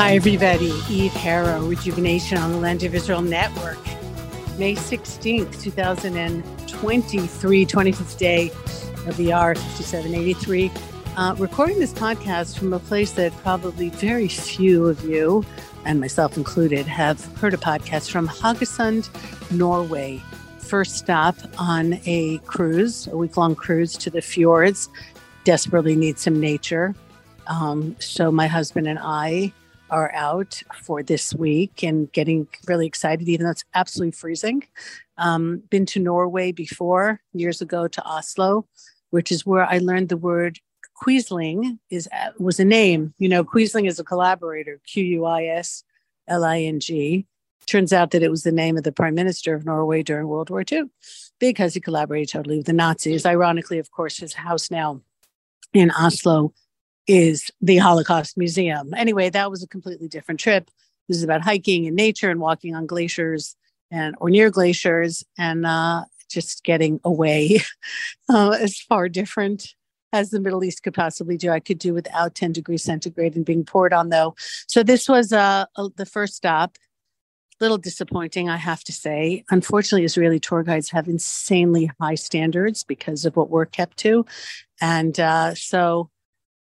Hi, everybody. Eve Harow, Rejuvenation on the Land of Israel Network. May 16th, 2023, 25th day of the Iyar 5783. Uh, recording this podcast from a place that probably very few of you, and myself included, have heard a podcast from Haugesund, Norway. First stop on a cruise, a week long cruise to the fjords. Desperately need some nature. Um, so my husband and I are out for this week and getting really excited, even though it's absolutely freezing. Um, been to Norway before years ago to Oslo, which is where I learned the word Quisling is uh, was a name. You know, Quisling is a collaborator. Q U I S L I N G. Turns out that it was the name of the prime minister of Norway during World War II, because he collaborated totally with the Nazis. Ironically, of course, his house now in Oslo is the Holocaust Museum. Anyway, that was a completely different trip. This is about hiking and nature and walking on glaciers and or near glaciers and uh, just getting away uh, as far different as the Middle East could possibly do. I could do without 10 degrees centigrade and being poured on though. So this was uh, the first stop. Little disappointing, I have to say. Unfortunately, Israeli tour guides have insanely high standards because of what we're kept to. And uh, so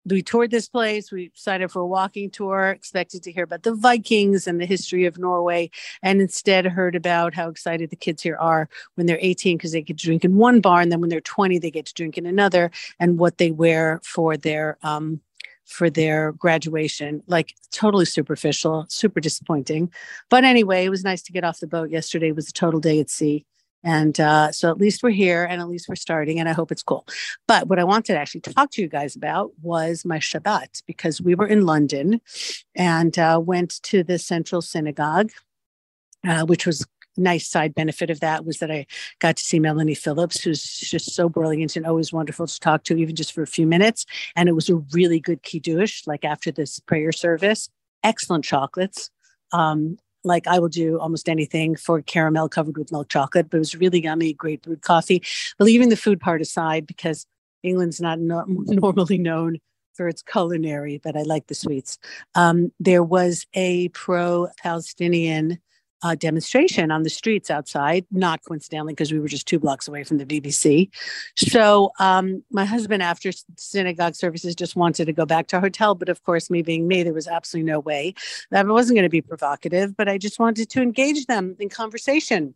we toured this place. We signed up for a walking tour, expected to hear about the Vikings and the history of Norway, and instead heard about how excited the kids here are when they're 18 because they get to drink in one bar, and then when they're 20, they get to drink in another, and what they wear for their um, for their graduation. Like totally superficial, super disappointing. But anyway, it was nice to get off the boat yesterday. Was a total day at sea. And uh, so at least we're here and at least we're starting, and I hope it's cool. But what I wanted to actually talk to you guys about was my Shabbat because we were in London and uh, went to the Central Synagogue, uh, which was nice side benefit of that was that I got to see Melanie Phillips, who's just so brilliant and always wonderful to talk to, even just for a few minutes. And it was a really good kiddush, like after this prayer service. Excellent chocolates. Um, like I will do almost anything for caramel covered with milk chocolate, but it was really yummy, great brewed coffee. But leaving the food part aside, because England's not no- normally known for its culinary, but I like the sweets. Um, there was a pro Palestinian uh, demonstration on the streets outside, not coincidentally, because we were just two blocks away from the BBC. So um, my husband, after synagogue services, just wanted to go back to our hotel. But of course, me being me, there was absolutely no way that wasn't going to be provocative, but I just wanted to engage them in conversation.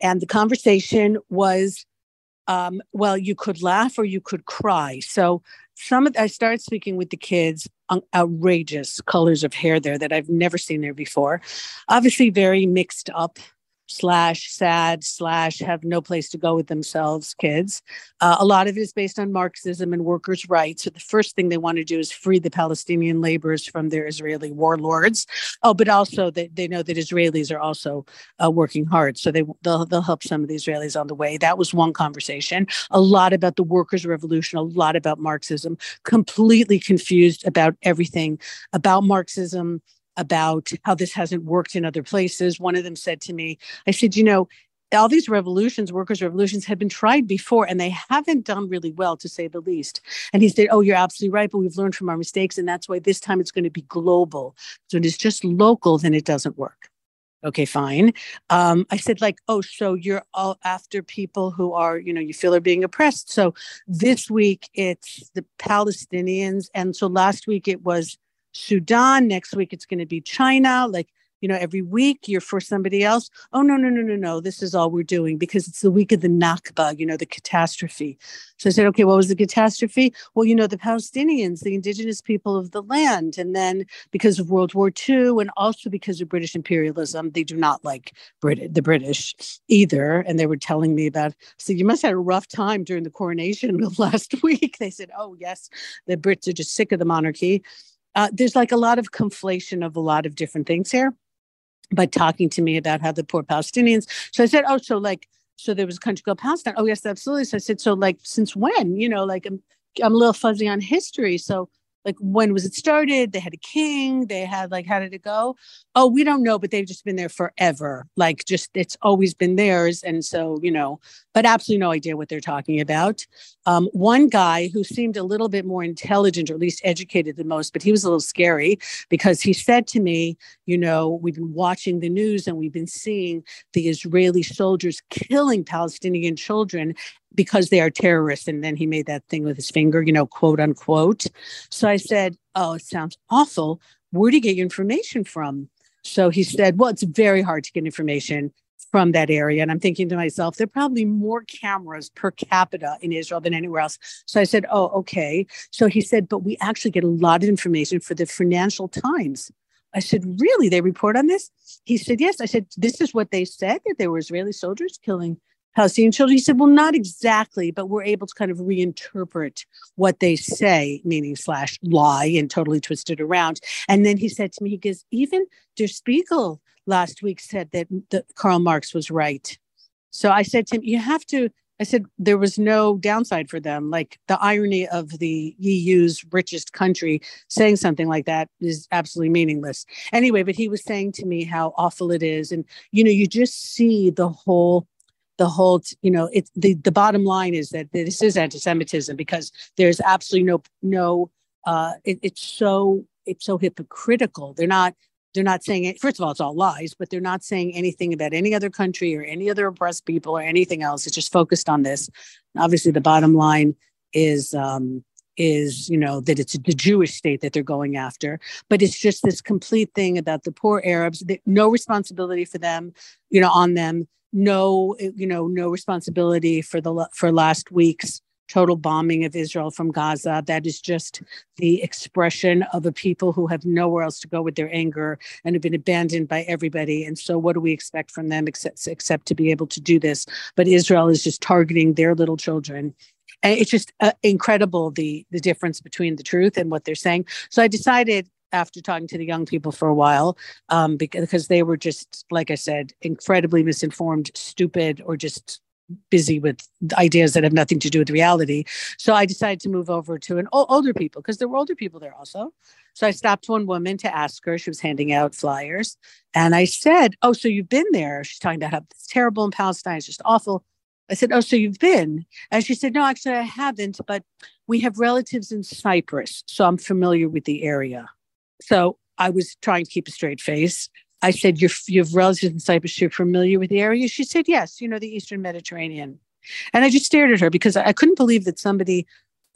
And the conversation was um, well, you could laugh or you could cry. So some of I started speaking with the kids on outrageous colors of hair there that I've never seen there before. Obviously, very mixed up slash sad slash have no place to go with themselves kids. Uh, a lot of it is based on marxism and workers rights. So the first thing they want to do is free the palestinian laborers from their israeli warlords. Oh but also they, they know that israelis are also uh, working hard. So they they'll, they'll help some of the israelis on the way. That was one conversation. A lot about the workers revolution a lot about marxism. Completely confused about everything about marxism about how this hasn't worked in other places. One of them said to me, I said, you know, all these revolutions, workers' revolutions, have been tried before and they haven't done really well, to say the least. And he said, Oh, you're absolutely right, but we've learned from our mistakes. And that's why this time it's going to be global. So it is just local, then it doesn't work. Okay, fine. Um, I said, like, oh, so you're all after people who are, you know, you feel are being oppressed. So this week it's the Palestinians. And so last week it was Sudan. Next week, it's going to be China. Like, you know, every week you're for somebody else. Oh, no, no, no, no, no. This is all we're doing because it's the week of the Nakba, you know, the catastrophe. So I said, okay, what was the catastrophe? Well, you know, the Palestinians, the indigenous people of the land. And then because of World War II and also because of British imperialism, they do not like Brit- the British either. And they were telling me about, so you must have had a rough time during the coronation of last week. They said, oh, yes, the Brits are just sick of the monarchy uh, there's like a lot of conflation of a lot of different things here. But talking to me about how the poor Palestinians. So I said, oh, so like, so there was a country called Palestine. Oh, yes, absolutely. So I said, so like, since when? You know, like I'm, I'm a little fuzzy on history. So like when was it started? They had a king they had like how did it go? Oh we don't know but they've just been there forever. Like just it's always been theirs and so you know but absolutely no idea what they're talking about. Um, one guy who seemed a little bit more intelligent or at least educated than most but he was a little scary because he said to me you know we've been watching the news and we've been seeing the israeli soldiers killing palestinian children because they are terrorists. And then he made that thing with his finger, you know, quote unquote. So I said, Oh, it sounds awful. Where do you get your information from? So he said, Well, it's very hard to get information from that area. And I'm thinking to myself, there are probably more cameras per capita in Israel than anywhere else. So I said, Oh, okay. So he said, But we actually get a lot of information for the Financial Times. I said, Really? They report on this? He said, Yes. I said, This is what they said that there were Israeli soldiers killing Palestinian children? He said, well, not exactly, but we're able to kind of reinterpret what they say, meaning slash lie and totally twist it around. And then he said to me, he goes, even Der Spiegel last week said that, that Karl Marx was right. So I said to him, you have to, I said, there was no downside for them. Like the irony of the EU's richest country saying something like that is absolutely meaningless. Anyway, but he was saying to me how awful it is. And, you know, you just see the whole the whole you know it's the the bottom line is that this is anti-semitism because there's absolutely no no uh it, it's so it's so hypocritical. They're not they're not saying it first of all it's all lies but they're not saying anything about any other country or any other oppressed people or anything else. It's just focused on this. And obviously the bottom line is um is you know that it's the jewish state that they're going after but it's just this complete thing about the poor arabs. No responsibility for them you know on them no you know no responsibility for the for last week's total bombing of Israel from Gaza. That is just the expression of a people who have nowhere else to go with their anger and have been abandoned by everybody. And so what do we expect from them except except to be able to do this? But Israel is just targeting their little children. And it's just uh, incredible the the difference between the truth and what they're saying. So i decided after talking to the young people for a while um, because they were just, like I said, incredibly misinformed, stupid, or just busy with ideas that have nothing to do with reality. So I decided to move over to an older people because there were older people there also. So I stopped one woman to ask her. She was handing out flyers, and I said, "Oh, so you've been there?" She's talking about how it's terrible in Palestine. It's just awful. I said, Oh, so you've been? And she said, No, actually, I haven't, but we have relatives in Cyprus. So I'm familiar with the area. So I was trying to keep a straight face. I said, you have relatives in Cyprus, you're familiar with the area? She said, Yes, you know, the Eastern Mediterranean. And I just stared at her because I couldn't believe that somebody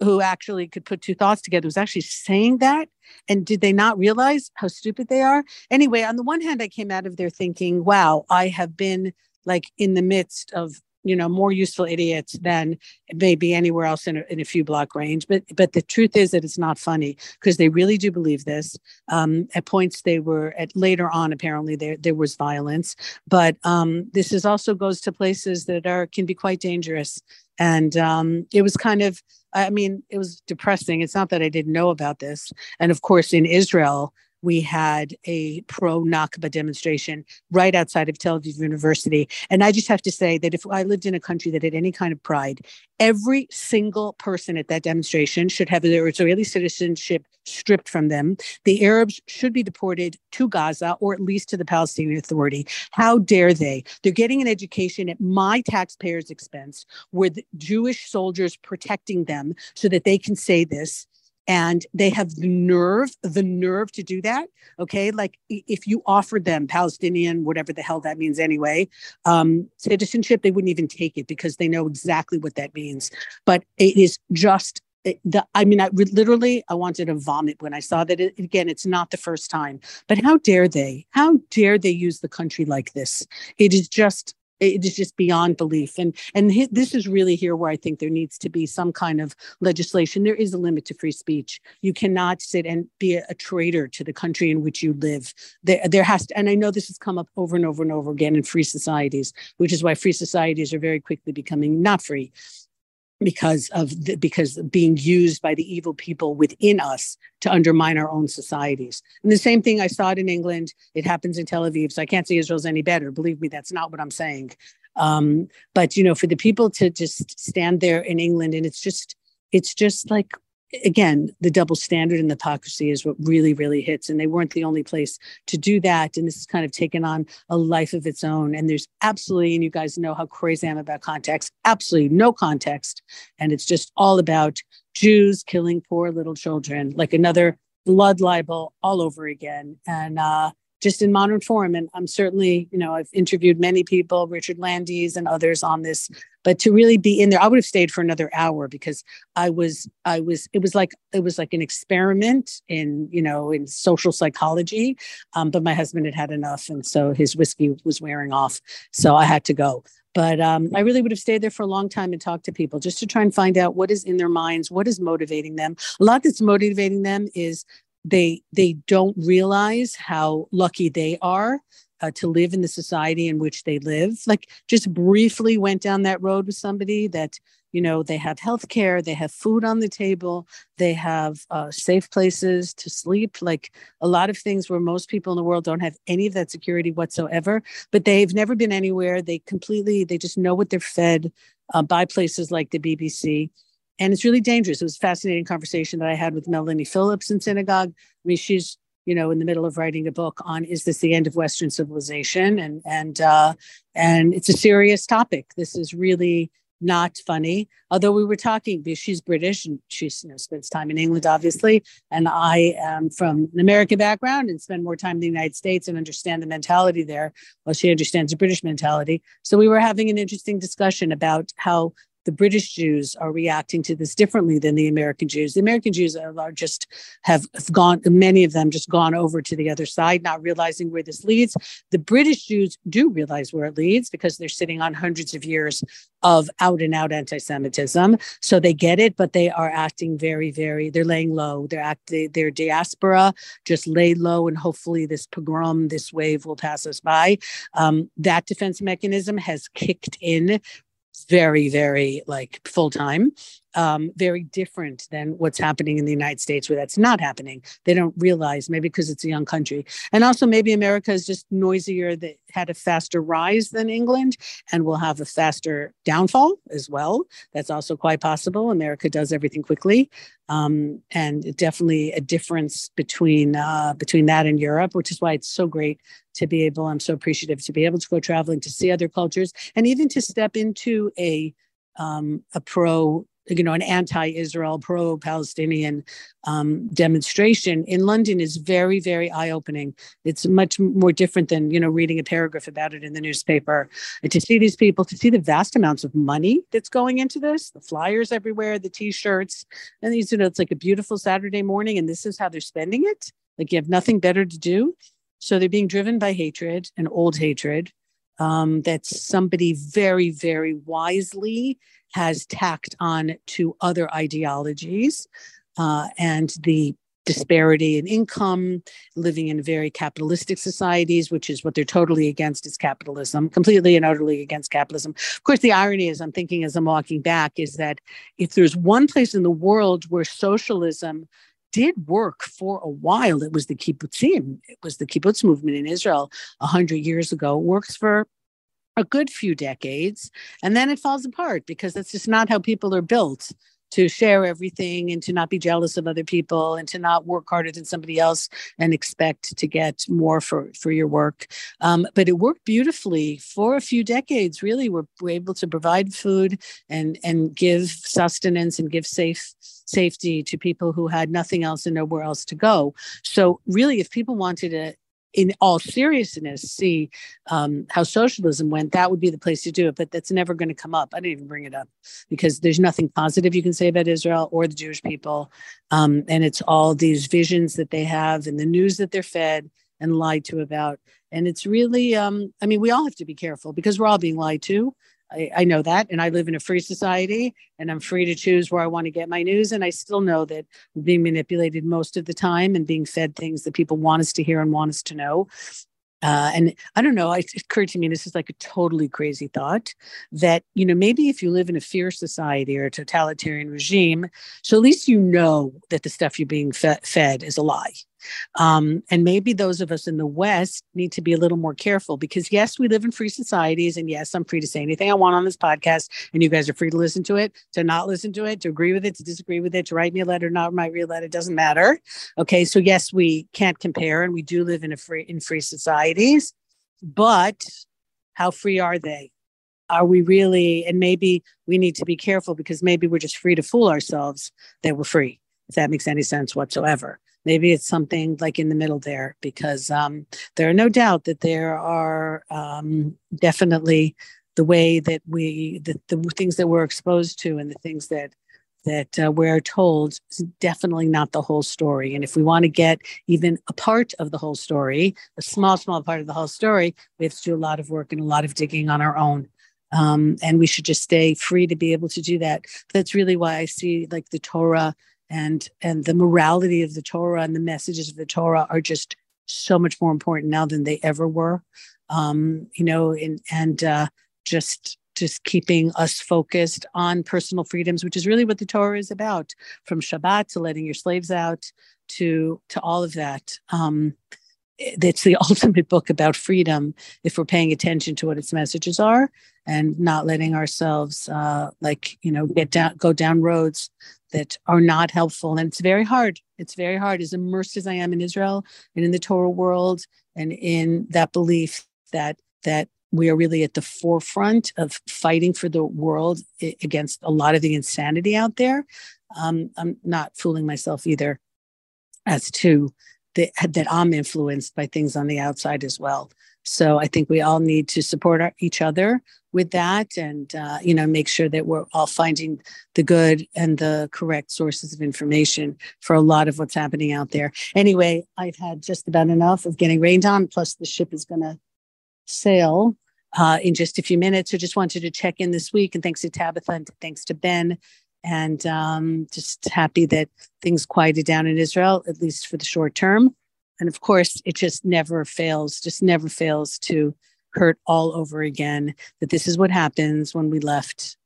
who actually could put two thoughts together was actually saying that. And did they not realize how stupid they are? Anyway, on the one hand, I came out of there thinking, wow, I have been like in the midst of you know more useful idiots than maybe anywhere else in a, in a few block range. But but the truth is that it's not funny because they really do believe this. Um, at points they were at later on apparently there there was violence. But um, this is also goes to places that are can be quite dangerous. And um, it was kind of i mean it was depressing. It's not that i didn't know about this. And of course in israel we had a pro Nakba demonstration right outside of Tel Aviv University. And I just have to say that if I lived in a country that had any kind of pride, every single person at that demonstration should have their Israeli citizenship stripped from them. The Arabs should be deported to Gaza or at least to the Palestinian Authority. How dare they? They're getting an education at my taxpayers' expense with Jewish soldiers protecting them so that they can say this and they have the nerve the nerve to do that okay like if you offered them palestinian whatever the hell that means anyway um, citizenship they wouldn't even take it because they know exactly what that means but it is just the, I mean, I literally, I wanted to vomit when I saw that. It, again, it's not the first time, but how dare they? How dare they use the country like this? It is just it is just beyond belief. And and this is really here where i think there needs to be some kind of legislation. There is a limit to free speech. You cannot sit and be a, a traitor to the country in which you live. There there has to and i know this has come up over and over and over again in free societies which is why free societies are very quickly becoming not free because of the, because being used by the evil people within us to undermine our own societies. And the same thing I saw it in England. It happens in Tel Aviv. So I can't say Israel's any better. Believe me, that's not what I'm saying. Um, but you know, for the people to just stand there in England and it's just it's just like again, the double standard and the hypocrisy is what really, really hits. And they weren't the only place to do that. And this has kind of taken on a life of its own. And there's absolutely, and you guys know how crazy I am about context, absolutely no context. And it's just all about Jews killing poor little children, like another blood libel all over again. And uh, just in modern form. And I'm certainly, you know, I've interviewed many people, Richard Landes and others on this, but to really be in there, I would have stayed for another hour because I was, I was, it was like, it was like an experiment in, you know, in social psychology. Um, but my husband had had enough. And so his whiskey was wearing off. So I had to go. But um, I really would have stayed there for a long time and talked to people just to try and find out what is in their minds, what is motivating them. A lot that's motivating them is they they don't realize how lucky they are uh, to live in the society in which they live. Like just briefly went down that road with somebody that you know they have health care they have food on the table they have uh, safe places to sleep. Like a lot of things where most people in the world don't have any of that security whatsoever but they've never been anywhere. They completely they just know what they're fed uh, by places like the bbc and it's really dangerous. It was a fascinating conversation that I had with Melanie Phillips in synagogue. I mean, she's you know in the middle of writing a book on is this the end of Western civilization, and and uh, and it's a serious topic. This is really not funny. Although we were talking because she's British and she you know, spends time in England, obviously, and I am from an American background and spend more time in the United States and understand the mentality there. Well, she understands the British mentality. So we were having an interesting discussion about how the British Jews are reacting to this differently than the American Jews. The American Jews are just have gone, many of them just gone over to the other side, not realizing where this leads. The British Jews do realize where it leads because they're sitting on hundreds of years of out and out anti-Semitism. So they get it, but they are acting very, very, they're laying low. They're acting, their diaspora just lay low and hopefully this pogrom, this wave will pass us by. Um, that defense mechanism has kicked in very, very like full time um, very different than what's happening in the United States, where that's not happening. They don't realize, maybe because it's a young country. And also, maybe America is just noisier, that had a faster rise than England and will have a faster downfall as well. That's also quite possible. America does everything quickly. Um, and definitely a difference between uh, between that and Europe, which is why it's so great to be able. I'm so appreciative to be able to go traveling to see other cultures and even to step into a um, a pro you know, an anti-Israel, pro-Palestinian um, demonstration in London is very, very eye-opening. It's much more different than you know reading a paragraph about it in the newspaper. And to see these people, to see the vast amounts of money that's going into this, the flyers everywhere, the T-shirts, and these, you know, it's like a beautiful Saturday morning, and this is how they're spending it. Like you have nothing better to do, so they're being driven by hatred and old hatred. Um, that somebody very, very wisely has tacked on to other ideologies uh, and the disparity in income, living in very capitalistic societies, which is what they're totally against is capitalism, completely and utterly against capitalism. Of course, the irony is I'm thinking as I'm walking back is that if there's one place in the world where socialism did work for a while, it was the kibbutzim. It was the kibbutz movement in Israel 100 years ago. Works for a good few decades and then it falls apart because that's just not how people are built to share everything and to not be jealous of other people and to not work harder than somebody else and expect to get more for, for your work. Um, but it worked beautifully for a few decades. Really, we're, we're able to provide food and and give sustenance and give safe safety to people who had nothing else and nowhere else to go. So really, if people wanted to in all seriousness see um, how socialism went, that would be the place to do it. But that's never going to come up. I didn't even bring it up because there's nothing positive you can say about Israel or the Jewish people. Um, and it's all these visions that they have and the news that they're fed and lied to about. And it's really, um, I mean, we all have to be careful because we're all being lied to. I, I, know that. And I live in a free society and I'm free to choose where I want to get my news. And I still know that we're being manipulated most of the time and being fed things that people want us to hear and want us to know. Uh, and I don't know, it occurred to me, this is like a totally crazy thought that, you know, maybe if you live in a fierce society or a totalitarian regime, so at least you know that the stuff you're being fe- fed is a lie Um, and maybe those of us in the West need to be a little more careful because, yes, we live in free societies. And yes, I'm free to say anything I want on this podcast. And you guys are free to listen to it, to not listen to it, to agree with it, to disagree with it, to write me a letter, not write me a letter. It doesn't matter. Okay. So, yes, we can't compare and we do live in a free, in free societies. But how free are they? are we really and maybe we need to be careful because maybe we're just free to fool ourselves that we're free if that makes any sense whatsoever maybe it's something like in the middle there because um, there are no doubt that there are um, definitely the way that we the, the things that we're exposed to and the things that that uh, we're told is definitely not the whole story. And if we want to get even a part of the whole story, a small, small part of the whole story, we have to do a lot of work and a lot of digging on our own um, and we should just stay free to be able to do that that's really why i see like the torah and and the morality of the torah and the messages of the torah are just so much more important now than they ever were. Um, you know and and uh, just just keeping us focused on personal freedoms which is really what the torah is about from shabbat to letting your slaves out to to all of that. Um, it's the ultimate book about freedom if we're paying attention to what its messages are and not letting ourselves uh, like you know get down go down roads that are not helpful. And it's very hard. It's very hard. As immersed as i am in israel and in the torah world and in that belief that that we are really at the forefront of fighting for the world against a lot of the insanity out there um, i'm not fooling myself either as to that, that I'm influenced by things on the outside as well. So I think we all need to support our, each other with that, and uh, you know, make sure that we're all finding the good and the correct sources of information for a lot of what's happening out there. Anyway, I've had just about enough of getting rained on. Plus, the ship is going to sail uh, in just a few minutes. So just wanted to check in this week, and thanks to Tabitha and thanks to Ben and um, just happy that things quieted down in Israel, at least for the short term. And of course, it just never fails, just never fails to hurt all over again. That this is what happens when we left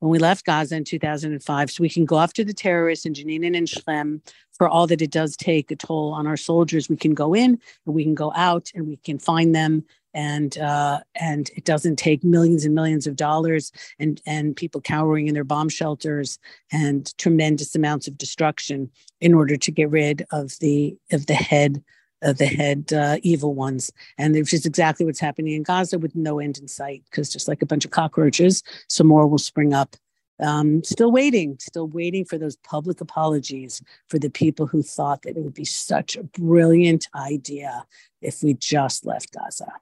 when we left Gaza in 2005. So we can go after the terrorists in Jenin and in Shechem for all that it does take a toll on our soldiers. We can go in and we can go out and we can find them and uh, and it doesn't take millions and millions of dollars and and people cowering in their bomb shelters and tremendous amounts of destruction in order to get rid of the of the head of the head uh, evil ones. And which is exactly what's happening in gaza with no end in sight because just like a bunch of cockroaches some more will spring up. Um, still waiting, still waiting for those public apologies for the people who thought that it would be such a brilliant idea if we just left Gaza.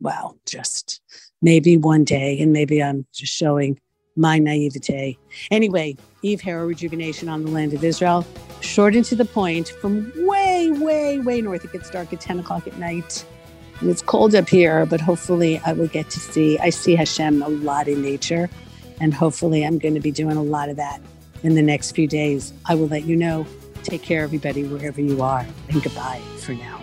Wow, just maybe one day, and maybe I'm just showing my naivete. Anyway, Eve Harow Rejuvenation on the land of Israel, short and to the point, from way, way, way north. It gets dark at 10 o'clock at night. And it's cold up here, but hopefully I will get to see, I see Hashem a lot in nature. And hopefully I'm going to be doing a lot of that in the next few days. I will let you know. Take care, everybody, wherever you are. And goodbye for now.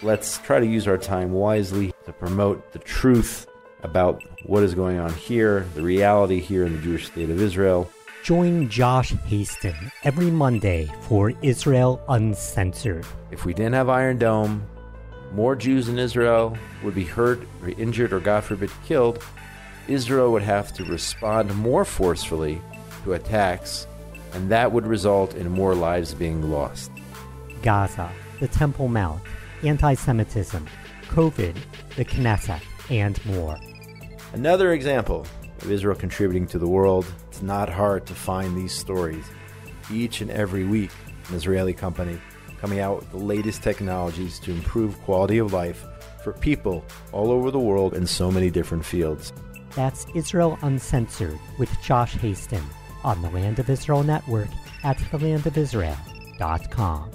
Let's try to use our time wisely to promote the truth about what is going on here, the reality here in the Jewish state of Israel. Join Josh Hasten every Monday for Israel Uncensored. If we didn't have Iron Dome, more Jews in Israel would be hurt or injured or, God forbid, killed. Israel would have to respond more forcefully to attacks, and that would result in more lives being lost. Gaza, the Temple Mount, anti Semitism, COVID, the Knesset, and more. Another example of Israel contributing to the world. It's not hard to find these stories. Each and every week, an Israeli company coming out with the latest technologies to improve quality of life for people all over the world in so many different fields. That's Israel Uncensored with Josh Hasten on the Land of Israel Network at thelandofisrael.com.